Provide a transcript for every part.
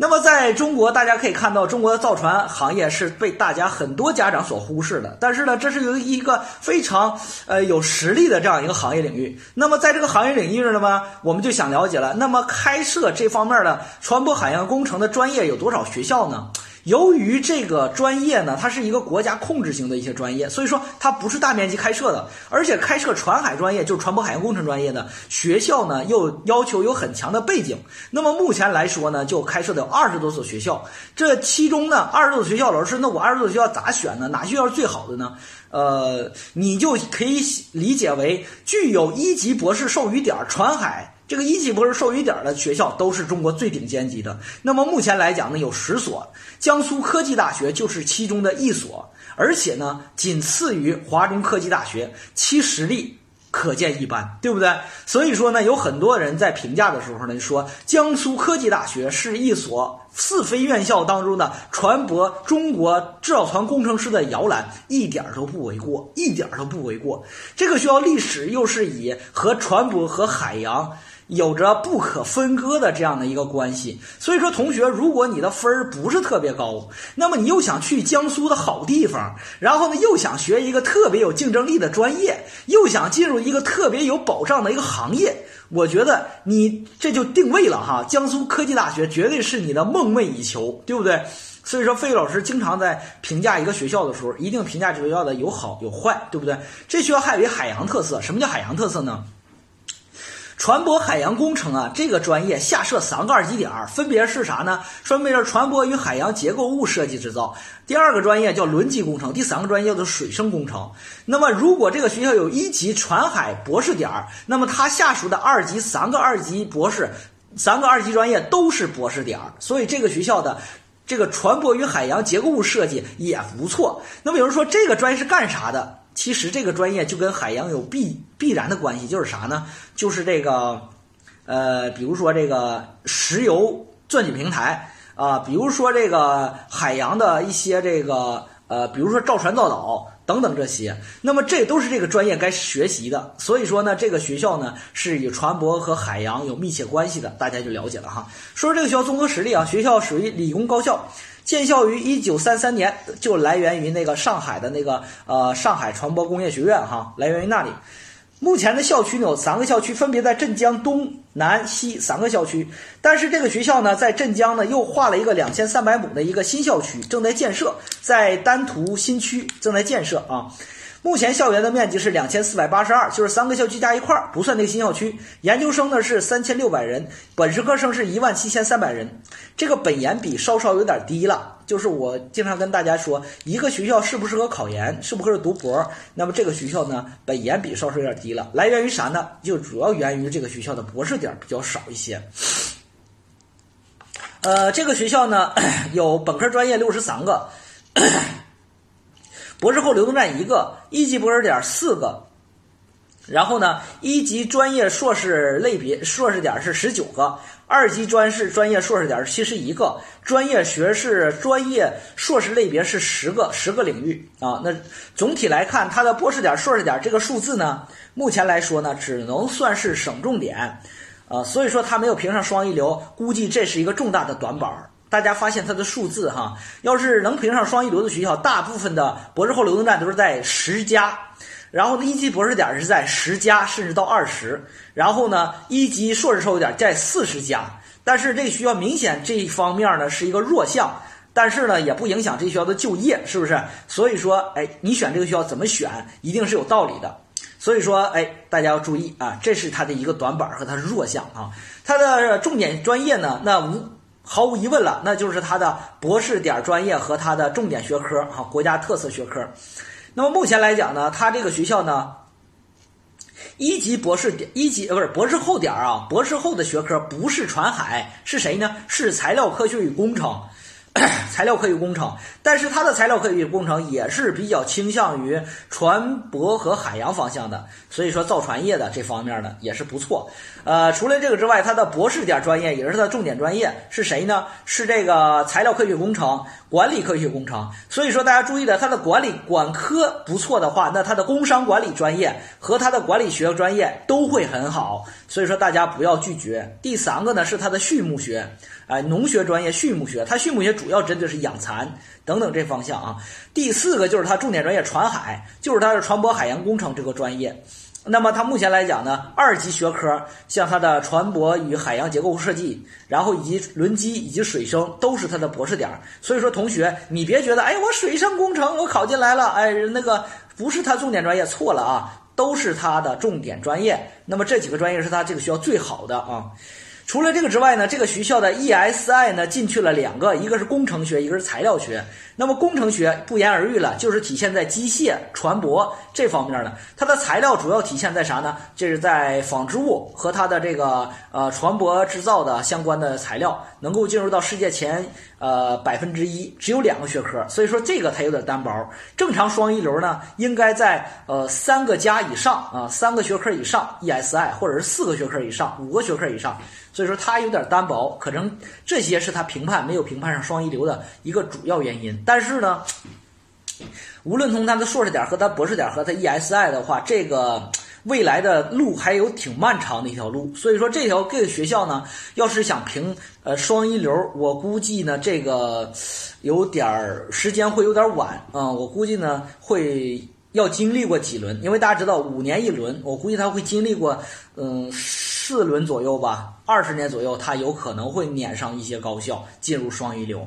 那么在中国，大家可以看到，中国的造船行业是被大家很多家长所忽视的。但是呢，这是有一个非常呃有实力的这样一个行业领域。那么在这个行业领域呢我们就想了解了，那么开设这方面的船舶海洋工程的专业有多少学校呢？由于这个专业呢，它是一个国家控制型的一些专业，所以说它不是大面积开设的，而且开设船海专业，就是船舶海洋工程专业的学校呢，又要求有很强的背景。那么目前来说呢，就开设的有二十多所学校，这其中呢，二十多所学校，老师，那我二十多所学校咋选呢？哪学校是最好的呢？呃，你就可以理解为具有一级博士授予点船海。这个一级博士授予点的学校都是中国最顶尖级的。那么目前来讲呢，有十所，江苏科技大学就是其中的一所，而且呢，仅次于华中科技大学，其实力可见一斑，对不对？所以说呢，有很多人在评价的时候呢，说江苏科技大学是一所四非院校当中的传播中国制造船工程师的摇篮，一点都不为过，一点都不为过。这个学校历史又是以和船舶和海洋。有着不可分割的这样的一个关系，所以说同学，如果你的分儿不是特别高，那么你又想去江苏的好地方，然后呢又想学一个特别有竞争力的专业，又想进入一个特别有保障的一个行业，我觉得你这就定位了哈，江苏科技大学绝对是你的梦寐以求，对不对？所以说，费老师经常在评价一个学校的时候，一定评价这学校的有好有坏，对不对？这学校还有一海洋特色，什么叫海洋特色呢？船舶海洋工程啊，这个专业下设三个二级点儿，分别是啥呢？分别是船舶与海洋结构物设计制造。第二个专业叫轮机工程，第三个专业叫做水生工程。那么，如果这个学校有一级船海博士点儿，那么它下属的二级三个二级博士，三个二级专业都是博士点儿。所以，这个学校的这个船舶与海洋结构物设计也不错。那么，有人说这个专业是干啥的？其实这个专业就跟海洋有必必然的关系，就是啥呢？就是这个，呃，比如说这个石油钻井平台啊，比如说这个海洋的一些这个呃，比如说造船造岛等等这些，那么这都是这个专业该学习的。所以说呢，这个学校呢是与船舶和海洋有密切关系的，大家就了解了哈。说说这个学校综合实力啊，学校属于理工高校。建校于一九三三年，就来源于那个上海的那个呃上海船舶工业学院哈，来源于那里。目前的校区呢有三个校区，分别在镇江东南西三个校区。但是这个学校呢在镇江呢又划了一个两千三百亩的一个新校区，正在建设，在丹徒新区正在建设啊。目前校园的面积是两千四百八十二，就是三个校区加一块儿，不算那个新校区。研究生呢是三千六百人，本科生是一万七千三百人。这个本研比稍稍有点低了。就是我经常跟大家说，一个学校适不适合考研，适不适合读博，那么这个学校呢，本研比稍稍有点低了。来源于啥呢？就主要源于这个学校的博士点比较少一些。呃，这个学校呢 有本科专业六十三个。博士后流动站一个，一级博士点四个，然后呢，一级专业硕士类别硕士点是十九个，二级专士专业硕士点七十一个，专业学士专业硕士类别是十个，十个领域啊。那总体来看，它的博士点、硕士点这个数字呢，目前来说呢，只能算是省重点，啊，所以说它没有评上双一流，估计这是一个重大的短板儿。大家发现它的数字哈，要是能评上双一流的学校，大部分的博士后流动站都是在十家，然后呢，一级博士点是在十家甚至到二十，然后呢，一级硕士授点在四十家。但是这个学校明显这一方面呢是一个弱项，但是呢也不影响这学校的就业，是不是？所以说，哎，你选这个学校怎么选，一定是有道理的。所以说，哎，大家要注意啊，这是它的一个短板和它的弱项啊。它的重点专业呢，那无。毫无疑问了，那就是它的博士点专业和它的重点学科啊，国家特色学科。那么目前来讲呢，它这个学校呢，一级博士点一级不是博士后点啊，博士后的学科不是船海，是谁呢？是材料科学与工程。材料科学工程，但是它的材料科学工程也是比较倾向于船舶和海洋方向的，所以说造船业的这方面呢也是不错。呃，除了这个之外，它的博士点专业也是它的重点专业是谁呢？是这个材料科学工程、管理科学工程。所以说大家注意的，它的管理管科不错的话，那它的工商管理专业和它的管理学专业都会很好。所以说大家不要拒绝。第三个呢是它的畜牧学，哎，农学专业畜牧学，它畜牧学主要针对是养蚕等等这方向啊。第四个就是它重点专业船海，就是它的船舶海洋工程这个专业。那么它目前来讲呢，二级学科像它的船舶与海洋结构设计，然后以及轮机以及水生都是它的博士点儿。所以说，同学你别觉得，哎，我水生工程我考进来了，哎，那个不是它重点专业，错了啊，都是它的重点专业。那么这几个专业是它这个学校最好的啊。除了这个之外呢，这个学校的 ESI 呢进去了两个，一个是工程学，一个是材料学。那么工程学不言而喻了，就是体现在机械、船舶这方面的。它的材料主要体现在啥呢？这是在纺织物和它的这个呃船舶制造的相关的材料，能够进入到世界前呃百分之一，只有两个学科，所以说这个它有点单薄。正常双一流呢，应该在呃三个加以上啊，三个学科以上 ESI，或者是四个学科以上，五个学科以上。所以说它有点单薄，可能这些是它评判没有评判上双一流的一个主要原因。但是呢，无论从它的硕士点和它博士点和它 ESI 的话，这个未来的路还有挺漫长的一条路。所以说这条这个学校呢，要是想评呃双一流，我估计呢这个有点儿时间会有点晚啊。我估计呢会要经历过几轮，因为大家知道五年一轮，我估计他会经历过嗯四轮左右吧，二十年左右，他有可能会撵上一些高校进入双一流。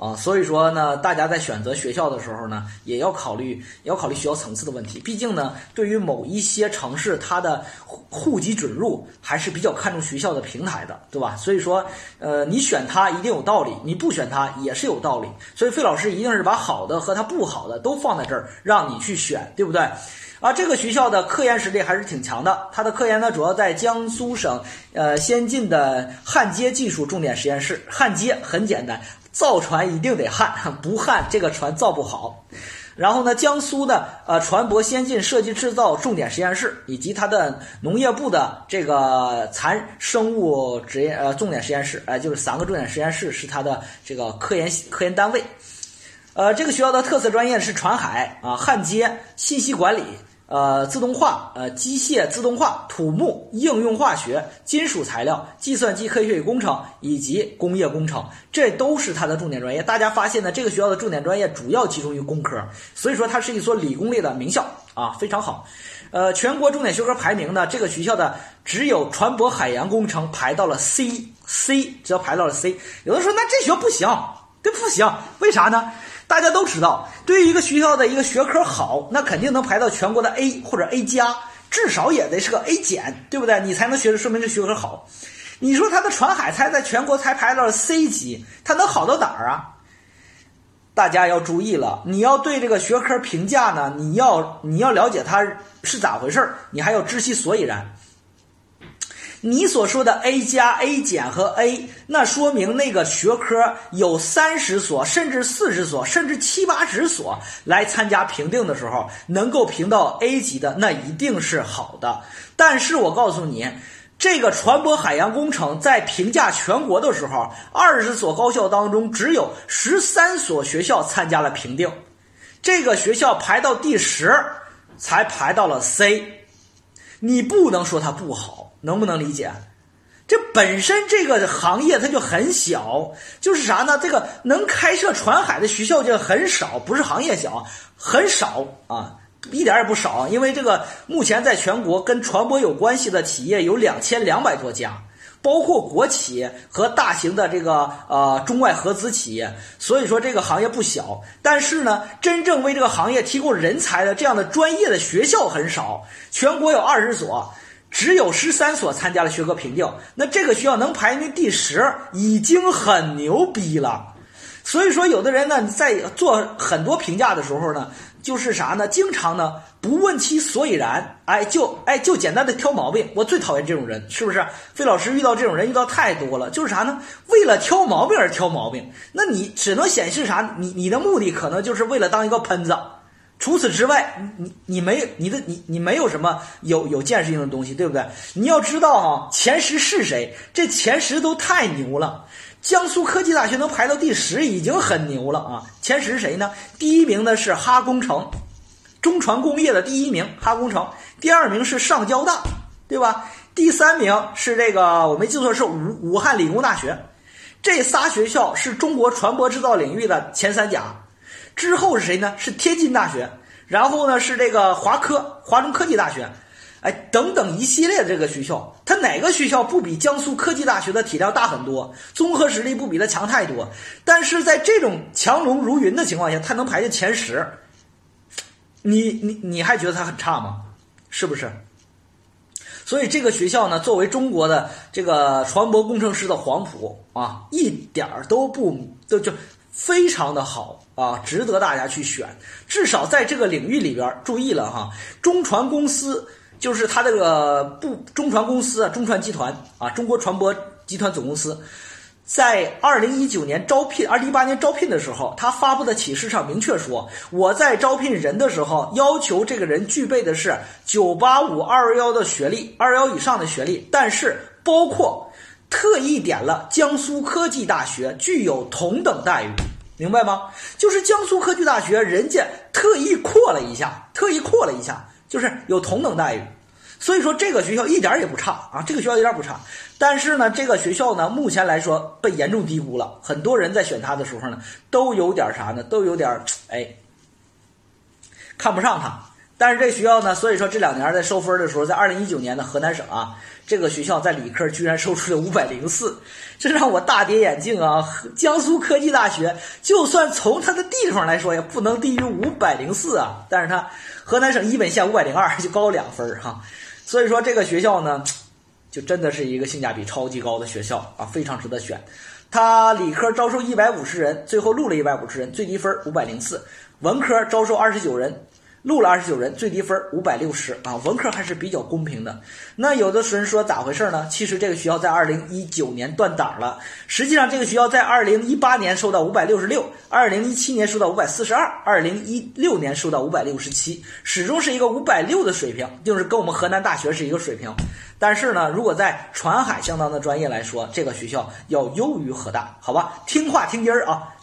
啊，所以说呢，大家在选择学校的时候呢，也要考虑，也要考虑学校层次的问题。毕竟呢，对于某一些城市，它的户户籍准入还是比较看重学校的平台的，对吧？所以说，呃，你选它一定有道理，你不选它也是有道理。所以费老师一定是把好的和它不好的都放在这儿，让你去选，对不对？啊，这个学校的科研实力还是挺强的。它的科研呢，主要在江苏省呃先进的焊接技术重点实验室。焊接很简单。造船一定得焊，不焊这个船造不好。然后呢，江苏的呃船舶先进设计制造重点实验室，以及它的农业部的这个残生物职业呃重点实验室，哎，就是三个重点实验室是它的这个科研科研单位。呃，这个学校的特色专业是船海啊、焊接、信息管理。呃，自动化、呃，机械自动化、土木应用化学、金属材料、计算机科学与工程以及工业工程，这都是它的重点专业。大家发现呢，这个学校的重点专业主要集中于工科，所以说它是一所理工类的名校啊，非常好。呃，全国重点学科排名呢，这个学校的只有船舶海洋工程排到了 C，C 只要排到了 C。有的说那这学校不行，这不行，为啥呢？大家都知道，对于一个学校的一个学科好，那肯定能排到全国的 A 或者 A 加，至少也得是个 A 减，对不对？你才能学，说明这学科好。你说他的传海才在全国才排到了 C 级，他能好到哪儿啊？大家要注意了，你要对这个学科评价呢，你要你要了解它是咋回事儿，你还要知其所以然。你所说的 A 加、A 减和 A，那说明那个学科有三十所，甚至四十所，甚至七八十所来参加评定的时候，能够评到 A 级的，那一定是好的。但是我告诉你，这个船舶海洋工程在评价全国的时候，二十所高校当中只有十三所学校参加了评定，这个学校排到第十，才排到了 C，你不能说它不好。能不能理解？这本身这个行业它就很小，就是啥呢？这个能开设船海的学校就很少，不是行业小，很少啊，一点也不少。因为这个目前在全国跟船舶有关系的企业有两千两百多家，包括国企和大型的这个呃中外合资企业，所以说这个行业不小。但是呢，真正为这个行业提供人才的这样的专业的学校很少，全国有二十所。只有十三所参加了学科评定，那这个学校能排名第十，已经很牛逼了。所以说，有的人呢，在做很多评价的时候呢，就是啥呢？经常呢不问其所以然，哎，就哎就简单的挑毛病。我最讨厌这种人，是不是？费老师遇到这种人遇到太多了，就是啥呢？为了挑毛病而挑毛病，那你只能显示啥？你你的目的可能就是为了当一个喷子。除此之外，你你你没你的你你没有什么有有建设性的东西，对不对？你要知道哈，前十是谁？这前十都太牛了。江苏科技大学能排到第十，已经很牛了啊！前十是谁呢？第一名的是哈工程，中船工业的第一名哈工程，第二名是上交大，对吧？第三名是这个我没记错是武武汉理工大学，这仨学校是中国船舶制造领域的前三甲。之后是谁呢？是天津大学，然后呢是这个华科华中科技大学。哎，等等一系列的这个学校，它哪个学校不比江苏科技大学的体量大很多？综合实力不比它强太多。但是在这种强龙如云的情况下，它能排进前十，你你你还觉得它很差吗？是不是？所以这个学校呢，作为中国的这个船舶工程师的黄埔啊，一点儿都不都就非常的好啊，值得大家去选。至少在这个领域里边，注意了哈，中船公司。就是它这个不中船公司啊，中船集团啊，中国船舶集团总公司，在二零一九年招聘、二零一八年招聘的时候，他发布的启示上明确说，我在招聘人的时候，要求这个人具备的是九八五、二幺幺的学历，二幺以上的学历，但是包括特意点了江苏科技大学具有同等待遇，明白吗？就是江苏科技大学，人家特意扩了一下，特意扩了一下。就是有同等待遇，所以说这个学校一点也不差啊，这个学校一点不差。但是呢，这个学校呢，目前来说被严重低估了。很多人在选它的时候呢，都有点啥呢？都有点哎，看不上它。但是这学校呢，所以说这两年在收分的时候，在二零一九年的河南省啊，这个学校在理科居然收出了五百零四，这让我大跌眼镜啊！江苏科技大学就算从它的地方来说，也不能低于五百零四啊，但是它。河南省一本线五百零二就高两分哈，所以说这个学校呢，就真的是一个性价比超级高的学校啊，非常值得选。它理科招收一百五十人，最后录了一百五十人，最低分五百零四；文科招收二十九人。录了二十九人，最低分五百六十啊，文科还是比较公平的。那有的人说咋回事呢？其实这个学校在二零一九年断档了。实际上这个学校在二零一八年收到五百六十六，二零一七年收到五百四十二，二零一六年收到五百六十七，始终是一个五百六的水平，就是跟我们河南大学是一个水平。但是呢，如果在船海相当的专业来说，这个学校要优于河大，好吧？听话听音儿啊！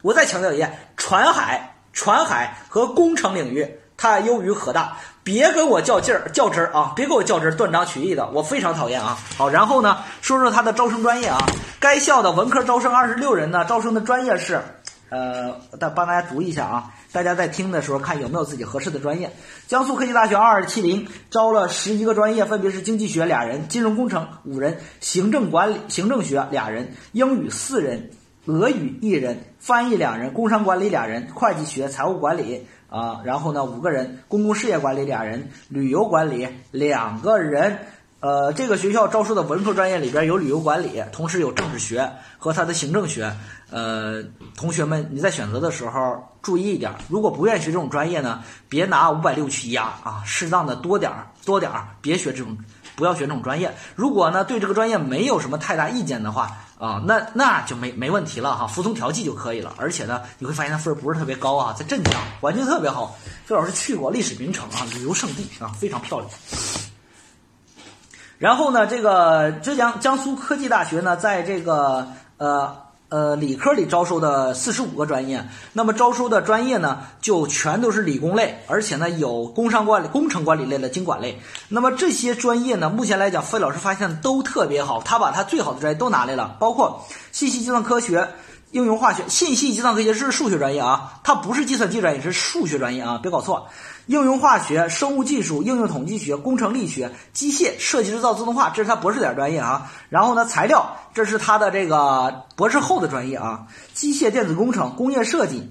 我再强调一遍，船海。船海和工程领域，它优于河大，别跟我较劲儿、较真儿啊！别跟我较真儿、断章取义的，我非常讨厌啊！好，然后呢，说说它的招生专业啊。该校的文科招生二十六人呢，招生的专业是，呃，大帮大家读一下啊。大家在听的时候看有没有自己合适的专业。江苏科技大学二二七零招了十一个专业，分别是经济学俩人、金融工程五人、行政管理、行政学俩人、英语四人。俄语一人，翻译两人，工商管理俩人，会计学、财务管理啊，然后呢五个人，公共事业管理俩人，旅游管理两个人。呃，这个学校招收的文科专业里边有旅游管理，同时有政治学和它的行政学。呃，同学们你在选择的时候注意一点，如果不愿意学这种专业呢，别拿五百六去压啊，适当的多点儿多点儿，别学这种，不要选这种专业。如果呢对这个专业没有什么太大意见的话。啊，那那就没没问题了哈，服从调剂就可以了。而且呢，你会发现它分儿不是特别高啊，在镇江，环境特别好。费老师去过历史名城啊，旅游胜地啊，非常漂亮。然后呢，这个浙江江苏科技大学呢，在这个呃。呃，理科里招收的四十五个专业，那么招收的专业呢，就全都是理工类，而且呢有工商管理、工程管理类的经管类。那么这些专业呢，目前来讲，费老师发现都特别好，他把他最好的专业都拿来了，包括信息计算科学。应用化学、信息计算科学是数学专业啊，它不是计算机专业，是数学专业啊，别搞错。应用化学、生物技术、应用统计学、工程力学、机械设计制造自动化，这是他博士点专业啊。然后呢，材料，这是他的这个博士后的专业啊。机械电子工程、工业设计。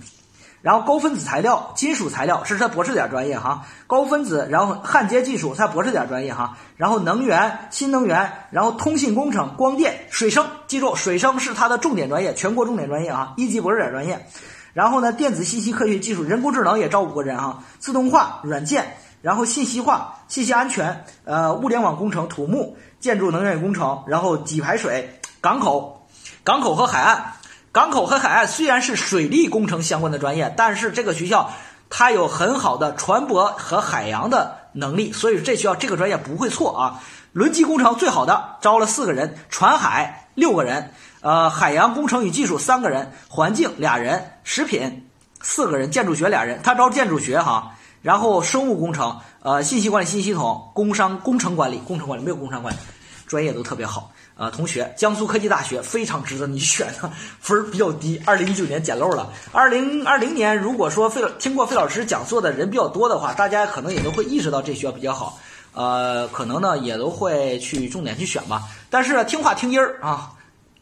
然后高分子材料、金属材料，是他博士点专业哈。高分子，然后焊接技术，他博士点专业哈。然后能源、新能源，然后通信工程、光电、水生，记住，水生是他的重点专业，全国重点专业啊，一级博士点专业。然后呢，电子信息科学技术、人工智能也招五个人啊。自动化、软件，然后信息化、信息安全，呃，物联网工程、土木、建筑能源工程，然后给排水、港口、港口和海岸。港口和海岸虽然是水利工程相关的专业，但是这个学校它有很好的船舶和海洋的能力，所以这学校这个专业不会错啊。轮机工程最好的招了四个人，船海六个人，呃，海洋工程与技术三个人，环境俩人，食品四个人，建筑学俩人，他招建筑学哈，然后生物工程，呃，信息管理、信息系统，工商工程管理，工程管理没有工商管理，专业都特别好。啊，同学，江苏科技大学非常值得你选的，分儿比较低，二零一九年捡漏了。二零二零年，如果说费听过费老师讲座的人比较多的话，大家可能也都会意识到这学校比较好，呃，可能呢也都会去重点去选吧。但是听话听音儿啊，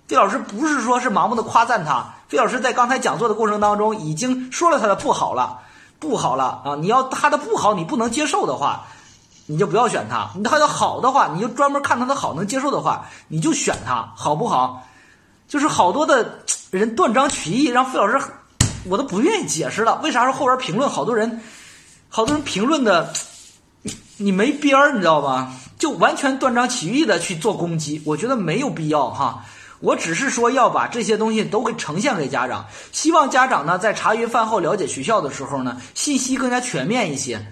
费老师不是说是盲目的夸赞他，费老师在刚才讲座的过程当中已经说了他的不好了，不好了啊！你要他的不好你不能接受的话。你就不要选他，他要好的话，你就专门看他的好，能接受的话，你就选他，好不好？就是好多的人断章取义，让费老师，我都不愿意解释了。为啥说后边评论好多人，好多人评论的，你没边儿，你知道吧？就完全断章取义的去做攻击，我觉得没有必要哈。我只是说要把这些东西都给呈现给家长，希望家长呢在茶余饭后了解学校的时候呢，信息更加全面一些。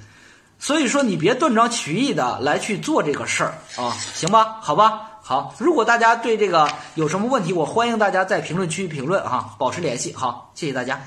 所以说，你别断章取义的来去做这个事儿啊，行吧？好吧，好。如果大家对这个有什么问题，我欢迎大家在评论区评论哈，保持联系。好，谢谢大家。